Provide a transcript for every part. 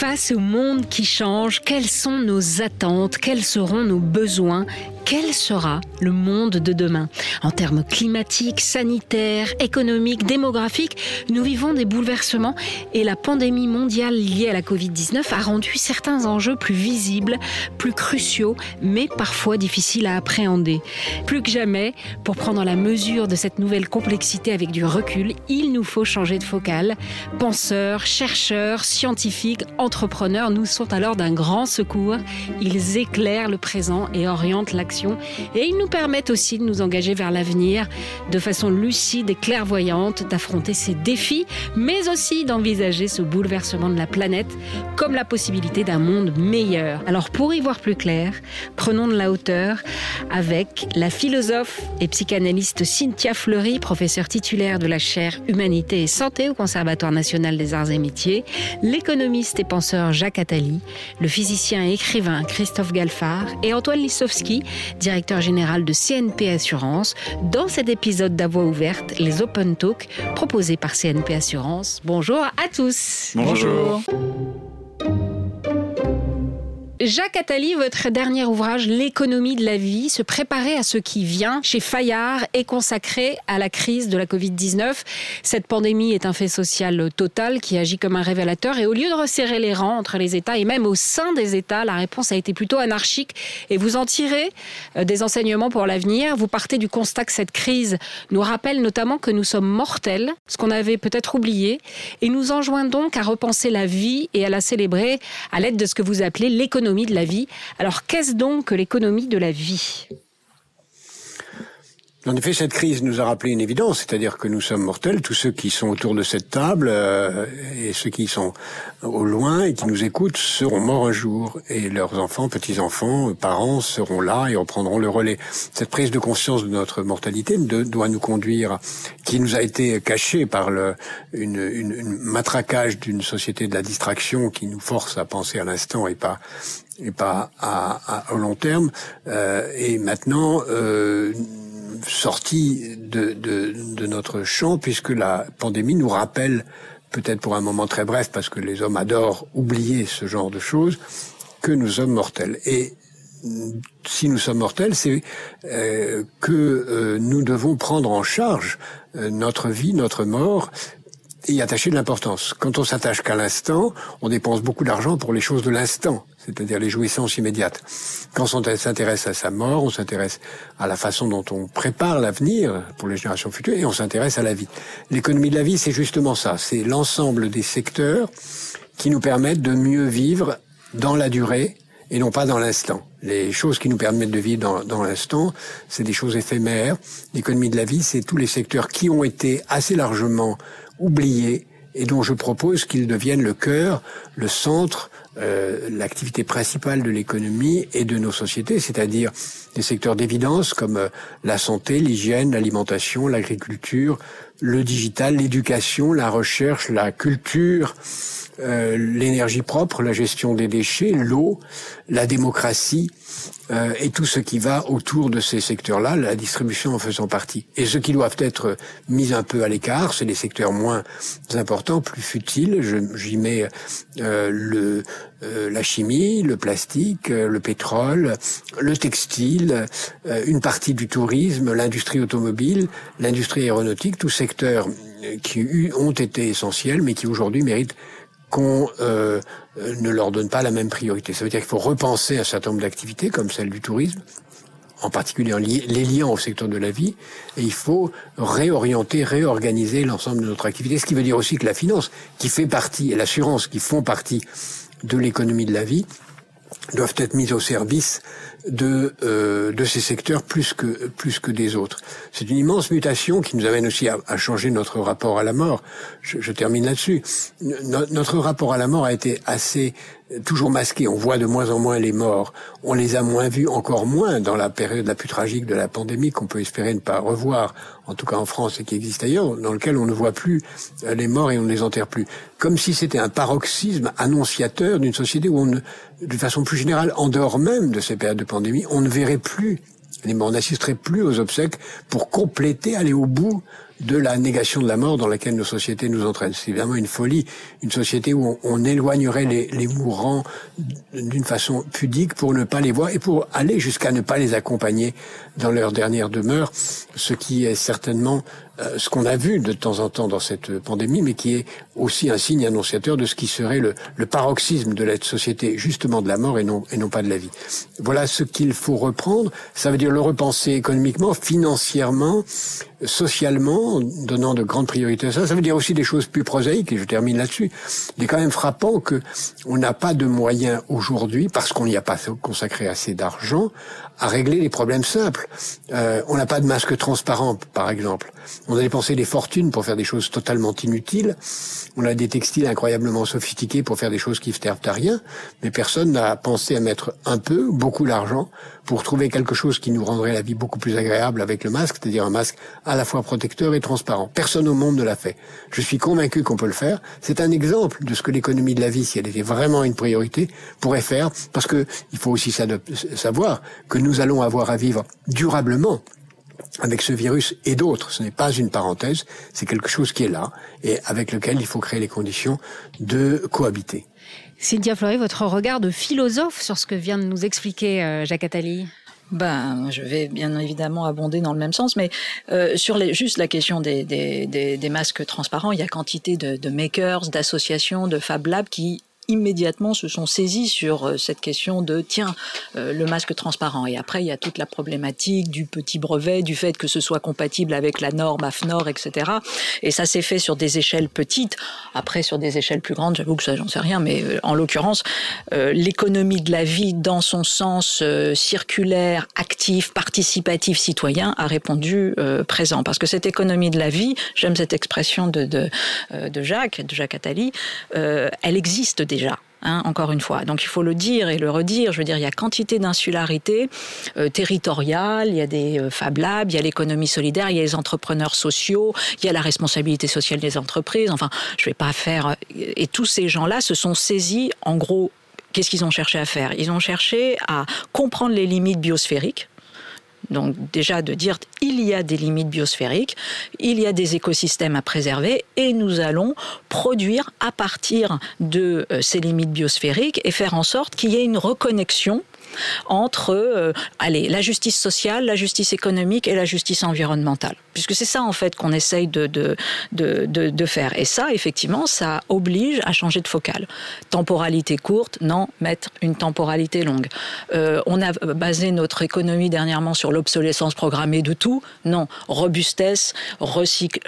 Face au monde qui change, quelles sont nos attentes Quels seront nos besoins quel sera le monde de demain? En termes climatiques, sanitaires, économiques, démographiques, nous vivons des bouleversements et la pandémie mondiale liée à la Covid-19 a rendu certains enjeux plus visibles, plus cruciaux, mais parfois difficiles à appréhender. Plus que jamais, pour prendre la mesure de cette nouvelle complexité avec du recul, il nous faut changer de focale. Penseurs, chercheurs, scientifiques, entrepreneurs nous sont alors d'un grand secours. Ils éclairent le présent et orientent l'action et ils nous permettent aussi de nous engager vers l'avenir de façon lucide et clairvoyante, d'affronter ces défis, mais aussi d'envisager ce bouleversement de la planète comme la possibilité d'un monde meilleur. Alors pour y voir plus clair, prenons de la hauteur avec la philosophe et psychanalyste Cynthia Fleury, professeure titulaire de la chaire Humanité et Santé au Conservatoire national des arts et métiers, l'économiste et penseur Jacques Attali, le physicien et écrivain Christophe Galfard et Antoine Lissowski, directeur général de CNP Assurance, dans cet épisode d'Avoix ouverte, les Open Talk proposés par CNP Assurance. Bonjour à tous. Bonjour. Jacques Attali, votre dernier ouvrage, L'économie de la vie, se préparer à ce qui vient, chez Fayard, est consacré à la crise de la Covid-19. Cette pandémie est un fait social total qui agit comme un révélateur et au lieu de resserrer les rangs entre les États et même au sein des États, la réponse a été plutôt anarchique et vous en tirez euh, des enseignements pour l'avenir. Vous partez du constat que cette crise nous rappelle notamment que nous sommes mortels, ce qu'on avait peut-être oublié, et nous enjoint donc à repenser la vie et à la célébrer à l'aide de ce que vous appelez l'économie Alors qu'est-ce donc que l'économie de la vie? En effet, cette crise nous a rappelé une évidence, c'est-à-dire que nous sommes mortels, tous ceux qui sont autour de cette table euh, et ceux qui sont au loin et qui nous écoutent seront morts un jour, et leurs enfants, petits-enfants, parents seront là et reprendront le relais. Cette prise de conscience de notre mortalité doit nous conduire, qui nous a été cachée par le une, une, matraquage d'une société de la distraction qui nous force à penser à l'instant et pas et pas à, à, au long terme. Euh, et maintenant. Euh, sorti de, de, de, notre champ puisque la pandémie nous rappelle, peut-être pour un moment très bref, parce que les hommes adorent oublier ce genre de choses, que nous sommes mortels. Et si nous sommes mortels, c'est euh, que euh, nous devons prendre en charge euh, notre vie, notre mort, et y attacher de l'importance. Quand on s'attache qu'à l'instant, on dépense beaucoup d'argent pour les choses de l'instant, c'est-à-dire les jouissances immédiates. Quand on s'intéresse à sa mort, on s'intéresse à la façon dont on prépare l'avenir pour les générations futures et on s'intéresse à la vie. L'économie de la vie, c'est justement ça. C'est l'ensemble des secteurs qui nous permettent de mieux vivre dans la durée et non pas dans l'instant. Les choses qui nous permettent de vivre dans, l'instant, c'est des choses éphémères. L'économie de la vie, c'est tous les secteurs qui ont été assez largement oubliés et dont je propose qu'ils deviennent le cœur, le centre, euh, l'activité principale de l'économie et de nos sociétés, c'est-à-dire des secteurs d'évidence comme euh, la santé, l'hygiène, l'alimentation, l'agriculture, le digital, l'éducation, la recherche, la culture, euh, l'énergie propre, la gestion des déchets, l'eau, la démocratie euh, et tout ce qui va autour de ces secteurs-là, la distribution en faisant partie. Et ceux qui doivent être mis un peu à l'écart, c'est les secteurs moins importants, plus futiles. J'y mets euh, la chimie, le plastique, le pétrole, le textile, une partie du tourisme, l'industrie automobile, l'industrie aéronautique, tous secteurs qui ont été essentiels, mais qui aujourd'hui méritent qu'on euh, ne leur donne pas la même priorité. Ça veut dire qu'il faut repenser un certain nombre d'activités, comme celle du tourisme, en particulier les liens au secteur de la vie, et il faut réorienter, réorganiser l'ensemble de notre activité, ce qui veut dire aussi que la finance, qui fait partie, et l'assurance, qui font partie de l'économie de la vie, doivent être mises au service de euh, de ces secteurs plus que plus que des autres. C'est une immense mutation qui nous amène aussi à, changer notre rapport à la mort. Je, je termine là-dessus. notre rapport à la mort a été assez toujours masqué. On voit de moins en moins les morts. On les a moins vus, encore moins dans la période la plus tragique de la pandémie qu'on peut espérer ne pas revoir, en tout cas en France et qui existe ailleurs, dans lequel on ne voit plus euh, les morts et on ne les enterre plus. Comme si c'était un paroxysme annonciateur d'une société où on, de façon plus générale, en dehors même de ces périodes de pandémie, on ne verrait plus les morts, on n'assisterait plus aux obsèques pour compléter, aller au bout de la négation de la mort dans laquelle nos sociétés nous entraînent. C'est évidemment une folie, une société où on, éloignerait les, mourants d'une façon pudique pour ne pas les voir et pour aller jusqu'à ne pas les accompagner dans leur dernière demeure, ce qui est certainement ce qu'on a vu de temps en temps dans cette pandémie, mais qui est aussi un signe annonciateur de ce qui serait le, le paroxysme de la société, justement de la mort et non, et non pas de la vie. Voilà ce qu'il faut reprendre. Ça veut dire le repenser économiquement, financièrement, socialement, donnant de grandes priorités à ça. Ça veut dire aussi des choses plus prosaïques, et je termine là-dessus. Il est quand même frappant que on n'a pas de moyens aujourd'hui, parce qu'on n'y a pas consacré assez d'argent, à régler les problèmes simples. Euh, on n'a pas de masque transparent, par exemple. On a dépensé des fortunes pour faire des choses totalement inutiles. On a des textiles incroyablement sophistiqués pour faire des choses qui ne servent à rien. Mais personne n'a pensé à mettre un peu, beaucoup d'argent, pour trouver quelque chose qui nous rendrait la vie beaucoup plus agréable avec le masque, c'est-à-dire un masque à la fois protecteur et transparent. Personne au monde ne l'a fait. Je suis convaincu qu'on peut le faire. C'est un exemple de ce que l'économie de la vie, si elle était vraiment une priorité, pourrait faire, parce que il faut aussi savoir que nous allons avoir à vivre durablement avec ce virus et d'autres. Ce n'est pas une parenthèse, c'est quelque chose qui est là et avec lequel il faut créer les conditions de cohabiter. Cynthia Fleury, votre regard de philosophe sur ce que vient de nous expliquer euh, Jacques Attali ben, je vais bien évidemment abonder dans le même sens, mais euh, sur les, juste la question des, des, des, des, masques transparents, il y a quantité de, de makers, d'associations, de Fab Labs qui immédiatement se sont saisis sur euh, cette question de tiens euh, le masque transparent. Et après il y a toute la problématique du petit brevet du fait que ce soit compatible avec la norme AFNOR etc et ça s'est fait sur des échelles petites. Après sur des échelles plus grandes j'avoue que ça j'en sais rien mais euh, en l'occurrence l'économie de la vie dans son sens circulaire actif participatif citoyen a répondu présent. Parce que cette économie de la vie j'aime cette expression de, de, de Jacques de Jacques Attali elle existe déjà Hein, encore une fois. Donc il faut le dire et le redire. Je veux dire, il y a quantité d'insularité euh, territoriale, il y a des euh, Fab Labs, il y a l'économie solidaire, il y a les entrepreneurs sociaux, il y a la responsabilité sociale des entreprises. Enfin, je vais pas faire. Euh, et tous ces gens-là se sont saisis, en gros, qu'est-ce qu'ils ont cherché à faire? Ils ont cherché à comprendre les limites biosphériques donc déjà de dire il y a des limites biosphériques, il y a des écosystèmes à préserver et nous allons produire à partir de euh, ces limites biosphériques et faire en sorte qu'il y ait une reconnexion entre euh, allez, la justice sociale, la justice économique et la justice environnementale. Puisque c'est ça en fait qu'on essaye de, faire. Et ça, effectivement, ça oblige à changer de focale. Temporalité courte, non, mettre une temporalité longue. Euh, on a basé notre économie dernièrement sur l'obsolescence programmée de tout, non. Robustesse,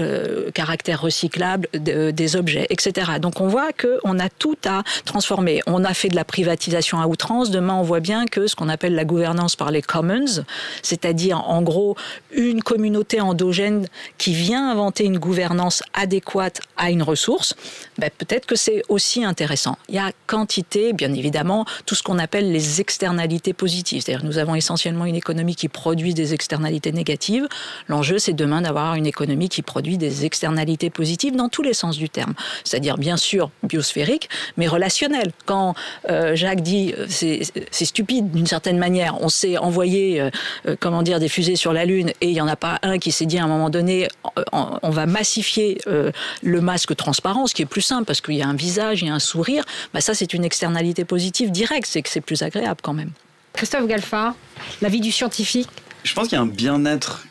euh, caractère recyclable des objets, etc. Donc on voit qu'on a tout à transformer. On a fait de la privatisation à outrance. Demain, on voit bien que ce qu'on appelle la gouvernance par les commons, c'est-à-dire en gros une communauté endogène qui vient inventer une gouvernance adéquate à une ressource, ben peut-être que c'est aussi intéressant. Il y a quantité, bien évidemment, tout ce qu'on appelle les externalités positives. C'est-à-dire nous avons essentiellement une économie qui produit des externalités négatives. L'enjeu, c'est demain d'avoir une économie qui produit des externalités positives dans tous les sens du terme. C'est-à-dire, bien sûr, biosphérique, mais relationnel. Quand euh, Jacques dit euh, c'est stupide d'une certaine manière. On s'est envoyé, euh, euh, comment dire, des fusées sur la Lune et il n'y en a pas un qui s'est dit à un moment donné, euh, on va massifier le masque transparent, ce qui est plus simple parce qu'il y a un visage, il y a un sourire. Bah, ça, c'est une externalité positive directe, c'est que c'est plus agréable quand même. Christophe Galfa, la vie du scientifique je pense qu'il y a un bien-être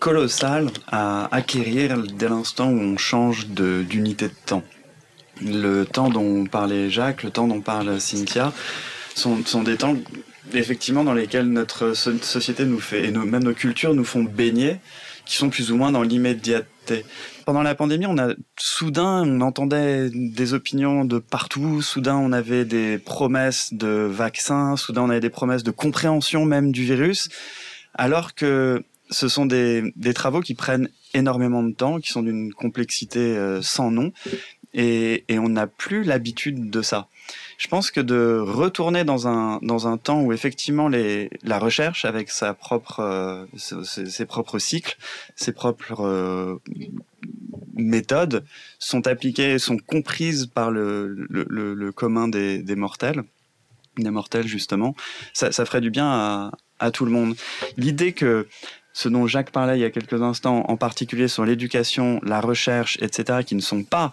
colossal à acquérir dès l'instant où on change d'unité de, de temps. Le temps dont parlait Jacques, le temps dont parle Cynthia, sont, sont des temps effectivement dans lesquels notre société nous fait et même nos cultures nous font baigner, qui sont plus ou moins dans l'immédiateté. Pendant la pandémie, on a soudain on entendait des opinions de partout, soudain on avait des promesses de vaccins, soudain on avait des promesses de compréhension même du virus, alors que ce sont des, travaux qui prennent énormément de temps, qui sont d'une complexité euh, sans nom, et on n'a plus l'habitude de ça je pense que de retourner dans un dans un temps où effectivement les la recherche avec sa propre euh, ses, propres cycles, ses propres euh, méthodes sont appliquées, sont comprises par le le, le commun des, des mortels, des mortels justement, ça, ça ferait du bien à, à tout le monde. L'idée que ce dont Jacques parlait il y a quelques instants, en particulier sur l'éducation, la recherche, etc., qui ne sont pas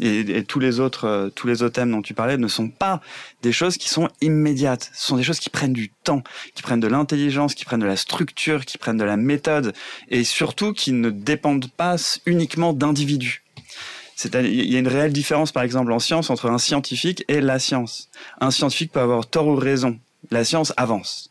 et, tous les autres euh, tous les autres thèmes dont tu parlais ne sont pas des choses qui sont immédiates. Ce sont des choses qui prennent du temps, qui prennent de l'intelligence, qui prennent de la structure, qui prennent de la méthode et surtout qui ne dépendent pas uniquement d'individus. Il y a une réelle différence, par exemple, en science entre un scientifique et la science. Un scientifique peut avoir tort ou raison. La science avance,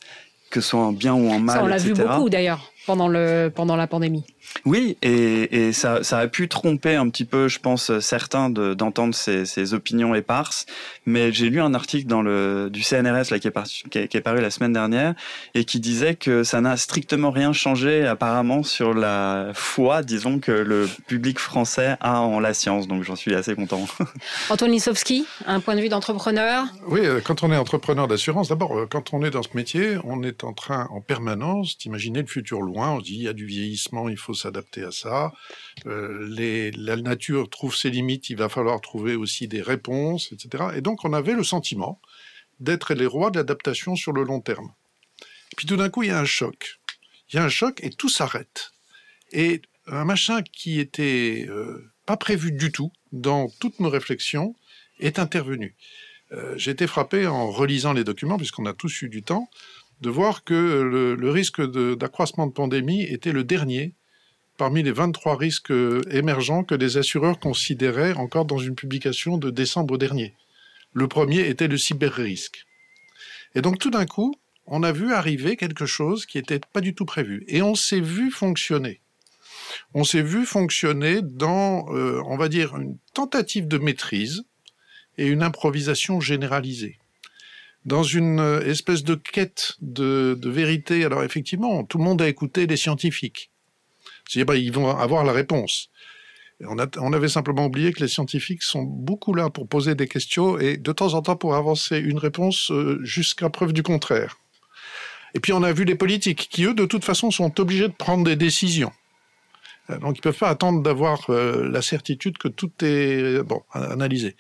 que ce soit en bien ou en mal. Ça, on l'a vu beaucoup d'ailleurs pendant, le, pendant la pandémie. Oui, et, et ça, ça, a pu tromper un petit peu, je pense, certains d'entendre ces, ces, opinions éparses. Mais j'ai lu un article dans le du CNRS là, qui, est par, qui, est, paru la semaine dernière et qui disait que ça n'a strictement rien changé apparemment sur la foi, disons, que le public français a en la science. Donc j'en suis assez content. Antoine Lissowski, un point de vue d'entrepreneur? Oui, euh, quand on est entrepreneur d'assurance, d'abord, euh, quand on est dans ce métier, on est en train en permanence d'imaginer le futur loin. On se dit, il y a du vieillissement, il faut s'adapter à ça. Euh, la nature trouve ses limites, il va falloir trouver aussi des réponses, etc. Et donc on avait le sentiment d'être les rois de l'adaptation sur le long terme. Puis tout d'un coup, il y a un choc. Il y a un choc et tout s'arrête. Et un machin qui était euh, pas prévu du tout dans toutes nos réflexions est intervenu. Euh, j'ai été frappé en relisant les documents, puisqu'on a tous eu du temps, de voir que le, risque d'accroissement de, pandémie était le dernier parmi les 23 risques émergents que les assureurs considéraient encore dans une publication de décembre dernier. Le premier était le cyber-risque. Et donc tout d'un coup, on a vu arriver quelque chose qui n'était pas du tout prévu. Et on s'est vu fonctionner. On s'est vu fonctionner dans, euh, on va dire, une tentative de maîtrise et une improvisation généralisée dans une euh, espèce de quête de, vérité. Alors effectivement, tout le monde a écouté les scientifiques. Bah, ils vont avoir la réponse. On, avait simplement oublié que les scientifiques sont beaucoup là pour poser des questions et de temps en temps pour avancer une réponse euh, jusqu'à preuve du contraire. Et puis on a vu les politiques qui, eux, de toute façon, sont obligés de prendre des décisions. Euh, donc ils ne peuvent pas attendre d'avoir la certitude que tout est bon analysé.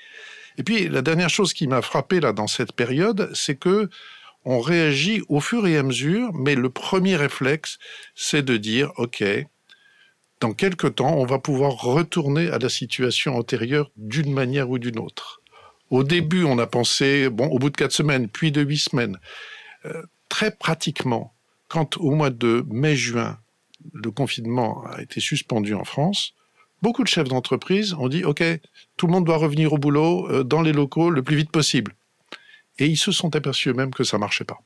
Et puis la dernière chose qui m'a frappé là dans cette période, c'est que on réagit au fur et à mesure, mais le premier réflexe, c'est de dire OK, dans quelque temps, on va pouvoir retourner à la situation antérieure d'une manière ou d'une autre. Au début, on a pensé, bon, au bout de quatre semaines, puis de huit semaines. Euh, très pratiquement, quand au mois de mai-juin, le confinement a été suspendu en France, beaucoup de chefs d'entreprise ont dit, OK, tout le monde doit revenir au boulot euh, dans les locaux le plus vite possible. Et ils se sont aperçus eux-mêmes que ça marchait pas.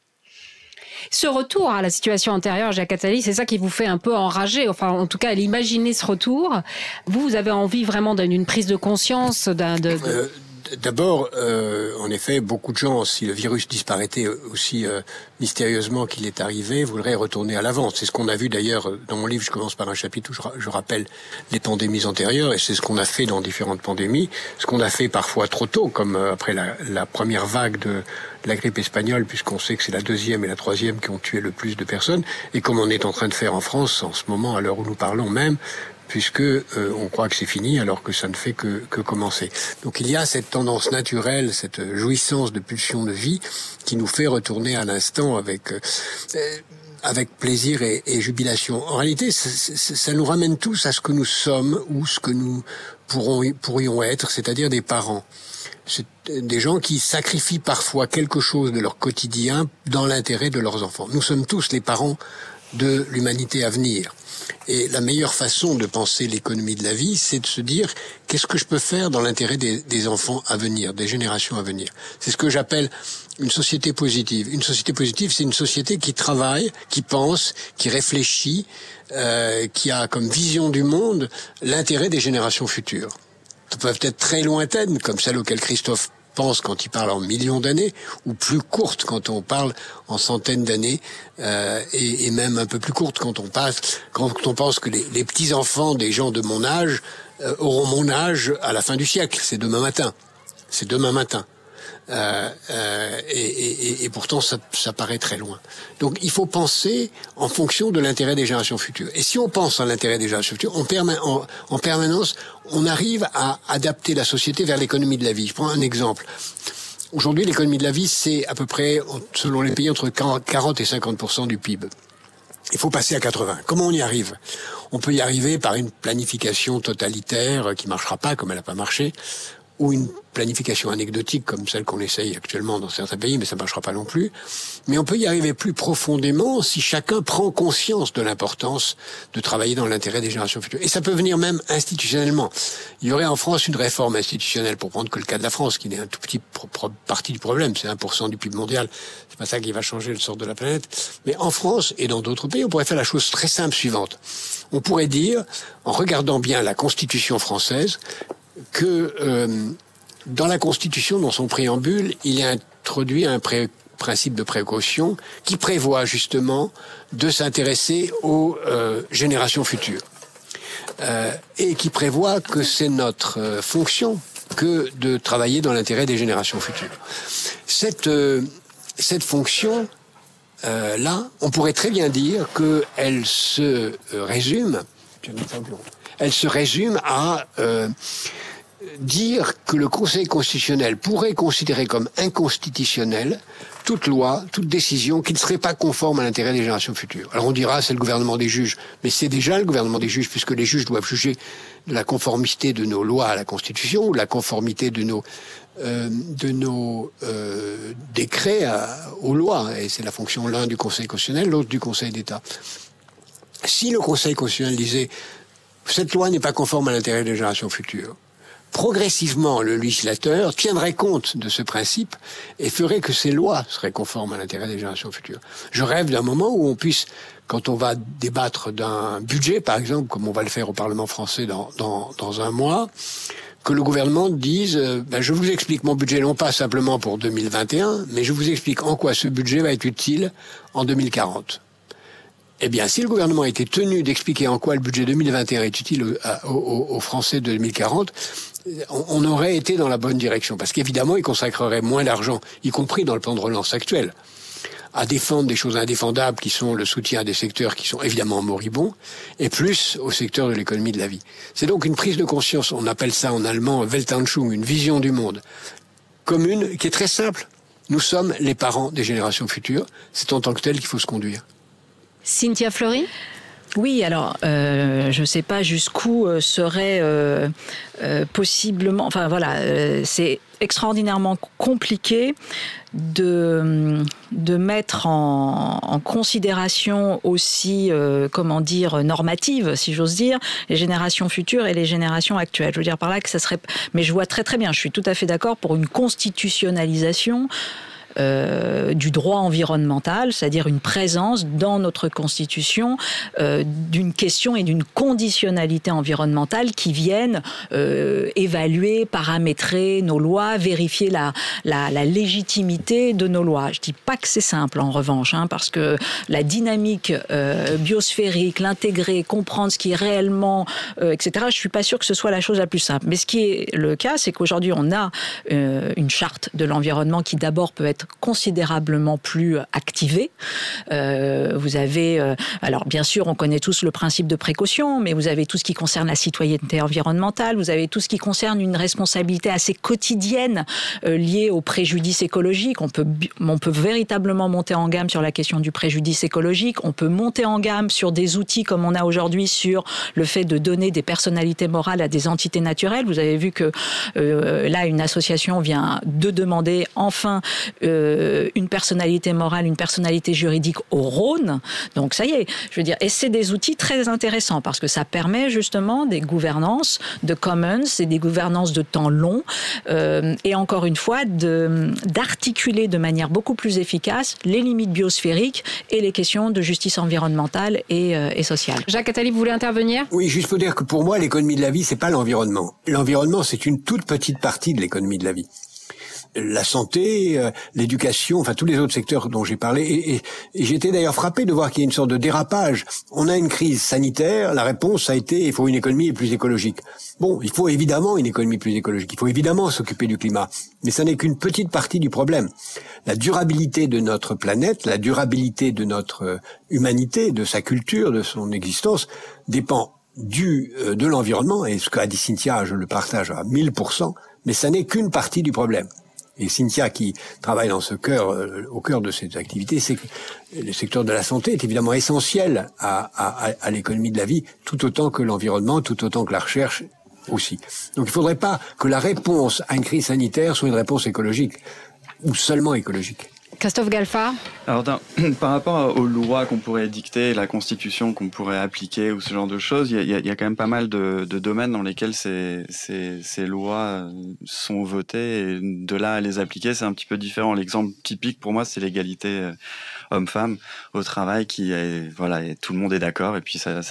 Ce retour à la situation antérieure, Jacques Attali, c'est ça qui vous fait un peu enrager, enfin en tout cas l'imaginer ce retour. Vous, vous avez envie vraiment d'une prise de conscience, d'un... De, euh, D'abord, euh, en effet, beaucoup de gens, si le virus disparaissait aussi euh, mystérieusement qu'il est arrivé, voudraient retourner à l'avant. C'est ce qu'on a vu d'ailleurs dans mon livre. Je commence par un chapitre où je, rappelle les pandémies antérieures, et c'est ce qu'on a fait dans différentes pandémies. Ce qu'on a fait parfois trop tôt, comme euh, après la, première vague de la grippe espagnole, puisqu'on sait que c'est la deuxième et la troisième qui ont tué le plus de personnes, et comme on est en train de faire en France en ce moment, à l'heure où nous parlons même, puisque euh, on croit que c'est fini alors que ça ne fait que, que commencer. Donc il y a cette tendance naturelle, cette jouissance de pulsion de vie qui nous fait retourner à l'instant avec euh, avec plaisir et, jubilation. En réalité, ça, ça, nous ramène tous à ce que nous sommes ou ce que nous pourrons, pourrions être, c'est-à-dire des parents. C'est des gens qui sacrifient parfois quelque chose de leur quotidien dans l'intérêt de leurs enfants. Nous sommes tous les parents de l'humanité à venir. Et la meilleure façon de penser l'économie de la vie, c'est de se dire qu'est-ce que je peux faire dans l'intérêt des, enfants à venir, des générations à venir? C'est ce que j'appelle une société positive. Une société positive, c'est une société qui travaille, qui pense, qui réfléchit, euh, qui a comme vision du monde l'intérêt des générations futures. Peuvent être très lointaines, comme celle auquel Christophe pense quand il parle en millions d'années, ou plus courte quand on parle en centaines d'années, euh, et, même un peu plus courte quand on passe, quand on pense que les, les petits enfants des gens de mon âge euh, auront mon âge à la fin du siècle. C'est demain matin. C'est demain matin. Euh, euh, et, et, et, pourtant ça, ça, paraît très loin. Donc il faut penser en fonction de l'intérêt des générations futures. Et si on pense à l'intérêt des générations futures, on en, en, permanence, on arrive à adapter la société vers l'économie de la vie. Je prends un exemple. Aujourd'hui, l'économie de la vie, c'est à peu près, selon les pays, entre 40 et 50% du PIB. Il faut passer à 80. Comment on y arrive? On peut y arriver par une planification totalitaire qui marchera pas comme elle n'a pas marché ou une planification anecdotique comme celle qu'on essaye actuellement dans certains pays, mais ça ne marchera pas non plus. Mais on peut y arriver plus profondément si chacun prend conscience de l'importance de travailler dans l'intérêt des générations futures. Et ça peut venir même institutionnellement. Il y aurait en France une réforme institutionnelle, pour prendre que le cas de la France, qui est un tout petit partie du problème, c'est 1% du PIB mondial, c'est pas ça qui va changer le sort de la planète. Mais en France et dans d'autres pays, on pourrait faire la chose très simple suivante. On pourrait dire, en regardant bien la Constitution française, que euh, dans la Constitution, dans son préambule, il est introduit un principe de précaution qui prévoit justement de s'intéresser aux euh, générations futures. Euh, et qui prévoit que c'est notre euh, fonction que de travailler dans l'intérêt des générations futures. Cette, euh, cette fonction, là, on pourrait très bien dire qu'elle se résume, elle se résume à dire que le Conseil constitutionnel pourrait considérer comme inconstitutionnelle toute loi, toute décision qui ne serait pas conforme à l'intérêt des générations futures. Alors on dira c'est le gouvernement des juges, mais c'est déjà le gouvernement des juges puisque les juges doivent juger de la conformité de nos lois à la Constitution ou la conformité de nos euh, de nos euh, décrets aux lois et c'est la fonction l'un du Conseil constitutionnel, l'autre du Conseil d'État. Si le Conseil constitutionnel disait cette loi n'est pas conforme à l'intérêt des générations futures, progressivement le législateur tiendrait compte de ce principe et ferait que ces lois seraient conformes à l'intérêt des générations futures. Je rêve d'un moment où on puisse, quand on va débattre d'un budget, par exemple, comme on va le faire au Parlement français dans, dans, dans un mois, que le gouvernement dise, euh, ben, je vous explique mon budget non pas simplement pour 2021, mais je vous explique en quoi ce budget va être utile en 2040. Eh bien, si le gouvernement était tenu d'expliquer en quoi le budget 2021 est utile aux, Français de 2040, on, aurait été dans la bonne direction. Parce qu'évidemment, il consacrerait moins d'argent, y compris dans le plan de relance actuel, à défendre des choses indéfendables qui sont le soutien à des secteurs qui sont évidemment moribonds, et plus au secteur de l'économie de la vie. C'est donc une prise de conscience, on appelle ça en allemand Weltanschauung, une vision du monde commune qui est très simple. Nous sommes les parents des générations futures, c'est en tant que tel qu'il faut se conduire. Cynthia Fleury oui, alors euh, je ne sais pas jusqu'où euh, serait euh, possiblement. Enfin voilà, c'est extraordinairement compliqué de, de mettre en considération aussi, comment dire, normative, si j'ose dire, les générations futures et les générations actuelles. Je veux dire par là que ça serait. Mais je vois très très bien, je suis tout à fait d'accord pour une constitutionnalisation euh, du droit environnemental, c'est-à-dire une présence dans notre Constitution euh, d'une question et d'une conditionnalité environnementale qui viennent euh, évaluer, paramétrer nos lois, vérifier la, la, la, légitimité de nos lois. Je dis pas que c'est simple en revanche, hein, parce que la dynamique euh, biosphérique, l'intégrer, comprendre ce qui est réellement, euh, etc. Je suis pas sûr que ce soit la chose la plus simple. Mais ce qui est le cas, c'est qu'aujourd'hui on a une charte de l'environnement qui d'abord peut être considérablement plus activée. Euh, vous avez, euh, alors bien sûr, on connaît tous le principe de précaution, mais vous avez tout ce qui concerne la citoyenneté environnementale, vous avez tout ce qui concerne une responsabilité assez quotidienne euh, liée au préjudice écologique. On peut, on peut véritablement monter en gamme sur la question du préjudice écologique. On peut monter en gamme sur des outils comme on a aujourd'hui sur le fait de donner des personnalités morales à des entités naturelles. Vous avez vu que là, une association vient de demander enfin euh, une personnalité morale, une personnalité juridique au Rhône. Donc ça y est, je veux dire, et c'est des outils très intéressants parce que ça permet justement des gouvernances de commons et des gouvernances de temps long euh, et encore une fois d'articuler de, manière beaucoup plus efficace les limites biosphériques et les questions de justice environnementale et, euh, et sociale. Jacques Attali, vous voulez intervenir? Oui, juste pour dire que pour moi, l'économie de la vie, c'est pas l'environnement. L'environnement, c'est une toute petite partie de l'économie de la vie la santé, euh, l'éducation, enfin tous les autres secteurs dont j'ai parlé. Et, et, j'étais d'ailleurs frappé de voir qu'il y a une sorte de dérapage. On a une crise sanitaire, la réponse a été il faut une économie plus écologique. Bon, il faut évidemment une économie plus écologique, il faut évidemment s'occuper du climat, mais ça n'est qu'une petite partie du problème. La durabilité de notre planète, la durabilité de notre euh, humanité, de sa culture, de son existence, dépend du euh, de l'environnement, et ce qu'a dit Cynthia, je le partage à 1000%, mais ça n'est qu'une partie du problème. Et Cynthia qui travaille dans ce cœur, euh, au cœur de cette activité, c'est que le secteur de la santé est évidemment essentiel à, l'économie de la vie, tout autant que l'environnement, tout autant que la recherche aussi. Donc il ne faudrait pas que la réponse à une crise sanitaire soit une réponse écologique ou seulement écologique. Christophe Galfa Alors, par rapport aux lois qu'on pourrait dicter, la constitution qu'on pourrait appliquer ou ce genre de choses, il y a, quand même pas mal de, domaines dans lesquels ces, lois sont votées et de là à les appliquer, c'est un petit peu différent. L'exemple typique pour moi, c'est l'égalité euh, homme-femme au travail qui est, voilà, tout le monde est d'accord et puis ça,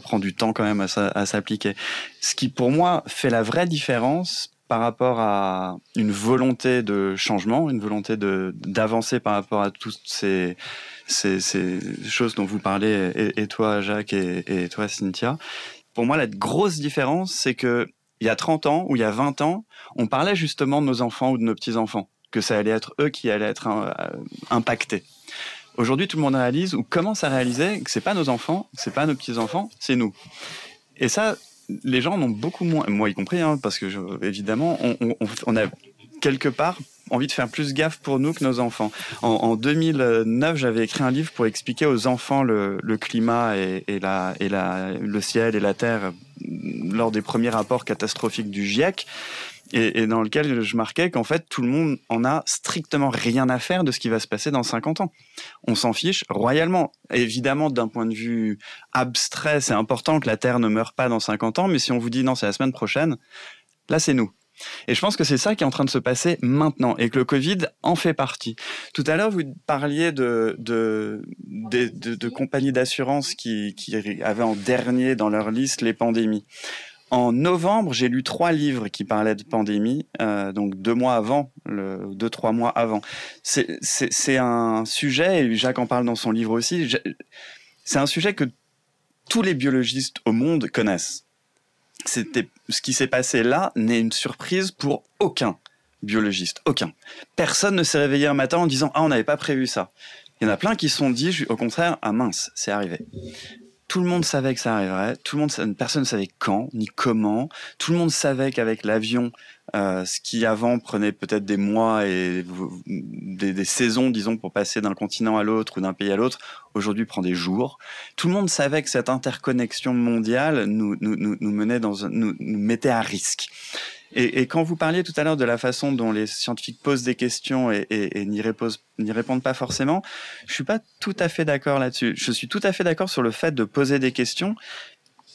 prend du temps quand même à s'appliquer. Ce qui pour moi fait la vraie différence par rapport à une volonté de changement, une volonté d'avancer par rapport à toutes ces, choses dont vous parlez, et, et toi Jacques et, et, toi Cynthia. Pour moi, la grosse différence, c'est que il y a 30 ans ou il y a 20 ans, on parlait justement de nos enfants ou de nos petits-enfants, que ça allait être eux qui allaient être euh, impactés. Aujourd'hui, tout le monde réalise ou commence à réaliser que c'est pas nos enfants, c'est pas nos petits-enfants, c'est nous. Et ça, les gens ont beaucoup moins, moi y compris, hein, parce que évidemment, on, a quelque part envie de faire plus gaffe pour nous que nos enfants. En, en 2009, j'avais écrit un livre pour expliquer aux enfants le, climat et, le ciel et la terre lors des premiers rapports catastrophiques du GIEC et, dans lequel je marquais qu'en fait tout le monde en a strictement rien à faire de ce qui va se passer dans 50 ans. On s'en fiche royalement. Évidemment, d'un point de vue abstrait, c'est important que la Terre ne meure pas dans 50 ans, mais si on vous dit non, c'est la semaine prochaine, là c'est nous. Et je pense que c'est ça qui est en train de se passer maintenant et que le Covid en fait partie. Tout à l'heure, vous parliez de, compagnies d'assurance qui avaient en dernier dans leur liste les pandémies. En novembre, j'ai lu trois livres qui parlaient de pandémie, euh, donc deux mois avant, deux trois mois avant. C'est un sujet, et Jacques en parle dans son livre aussi. C'est un sujet que tous les biologistes au monde connaissent. Ce qui s'est passé là n'est une surprise pour aucun biologiste, aucun. Personne ne s'est réveillé un matin en disant ah on n'avait pas prévu ça. Il y en a plein qui se sont dit au contraire ah mince c'est arrivé. Tout le monde savait que ça arriverait. Tout le monde, personne ne savait quand ni comment. Tout le monde savait qu'avec l'avion, euh, ce qui avant prenait peut-être des mois et des, des, saisons, disons, pour passer d'un continent à l'autre ou d'un pays à l'autre, aujourd'hui prend des jours. Tout le monde savait que cette interconnexion mondiale nous, nous, nous menait dans, nous, nous mettait à risque. Et, quand vous parliez tout à l'heure de la façon dont les scientifiques posent des questions et, et, et n'y répondent pas forcément, je suis pas tout à fait d'accord là-dessus. Je suis tout à fait d'accord sur le fait de poser des questions,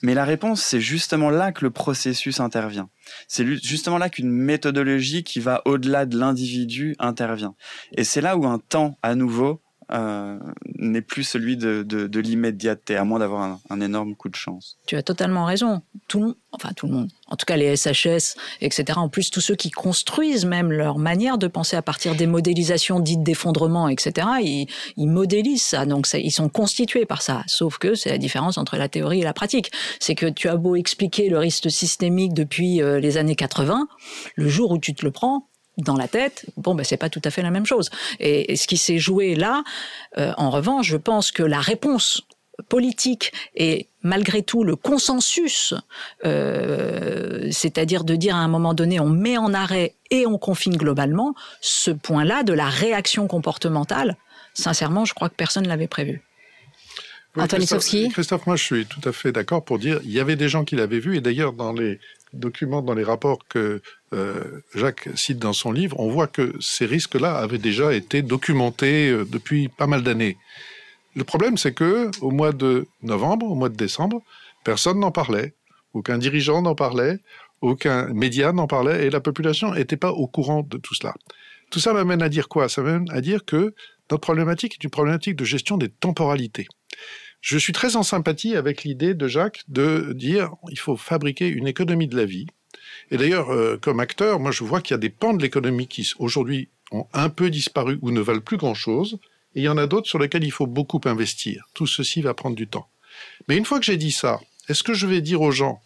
mais la réponse, c'est justement là que le processus intervient. C'est justement là qu'une méthodologie qui va au-delà de l'individu intervient. Et c'est là où un temps, à nouveau, euh, n'est plus celui de, de, l'immédiateté, à moins d'avoir un, énorme coup de chance. Tu as totalement raison. Tout, enfin tout le monde, en tout cas les SHS, etc. En plus, tous ceux qui construisent même leur manière de penser à partir des modélisations dites d'effondrement, etc. Ils, ils, modélisent ça, donc ils sont constitués par ça. Sauf que c'est la différence entre la théorie et la pratique. C'est que tu as beau expliquer le risque systémique depuis euh, les années 80, le jour où tu te le prends, dans la tête, bon, ben, c'est pas tout à fait la même chose. Et, et ce qui s'est joué là, euh, en revanche, je pense que la réponse politique et malgré tout le consensus, euh, c'est-à-dire de dire à un moment donné on met en arrêt et on confine globalement, ce point-là de la réaction comportementale, sincèrement, je crois que personne ne l'avait prévu. Oui, Anthony Christophe, Christophe, moi je suis tout à fait d'accord pour dire il y avait des gens qui l'avaient vu et d'ailleurs dans les dans les rapports que euh, Jacques cite dans son livre, on voit que ces risques-là avaient déjà été documentés euh, depuis pas mal d'années. Le problème, c'est que au mois de novembre, au mois de décembre, personne n'en parlait, aucun dirigeant n'en parlait, aucun média n'en parlait, et la population n'était pas au courant de tout cela. Tout ça m'amène à dire quoi? Ça m'amène à dire que notre problématique est une problématique de gestion des temporalités. Je suis très en sympathie avec l'idée de Jacques de dire il faut fabriquer une économie de la vie. Et d'ailleurs, euh, comme acteur, moi je vois qu'il y a des pans de l'économie qui aujourd'hui ont un peu disparu ou ne valent plus grand-chose, et il y en a d'autres sur lesquels il faut beaucoup investir. Tout ceci va prendre du temps. Mais une fois que j'ai dit ça, est-ce que je vais dire aux gens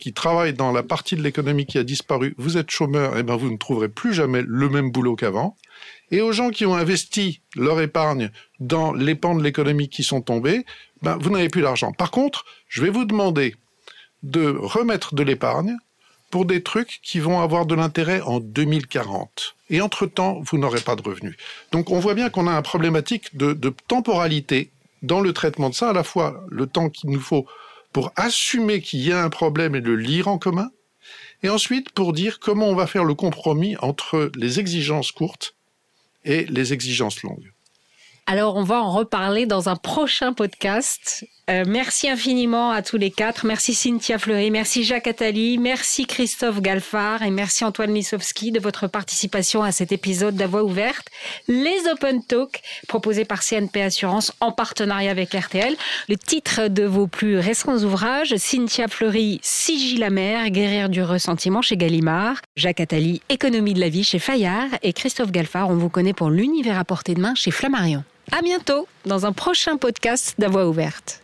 qui travaillent dans la partie de l'économie qui a disparu, vous êtes chômeur, et eh ben vous ne trouverez plus jamais le même boulot qu'avant. Et aux gens qui ont investi leur épargne dans les pans de l'économie qui sont tombés, ben vous n'avez plus d'argent. Par contre, je vais vous demander de remettre de l'épargne pour des trucs qui vont avoir de l'intérêt en 2040. et entre-temps, vous n'aurez pas de revenus. Donc on voit bien qu'on a une problématique de, de temporalité dans le traitement de ça, à la fois le temps qu'il nous faut pour assumer qu'il y a un problème et le lire en commun, et ensuite pour dire comment on va faire le compromis entre les exigences courtes et les exigences longues. Alors, on va en reparler dans un prochain podcast. Euh, merci infiniment à tous les quatre. Merci Cynthia Fleury, merci Jacques Attali, merci Christophe Galfard et merci Antoine Lisowski de votre participation à cet épisode de Voix ouverte. Les Open Talk proposés par CNP Assurance en partenariat avec RTL. Le titre de vos plus récents ouvrages, Cynthia Fleury, Sigil la mer, guérir du ressentiment chez Gallimard. Jacques Attali, Économie de la vie chez Fayard. Et Christophe Galfard, on vous connaît pour l'univers à portée de main chez Flammarion. À bientôt dans un prochain podcast d'Avoix ouverte.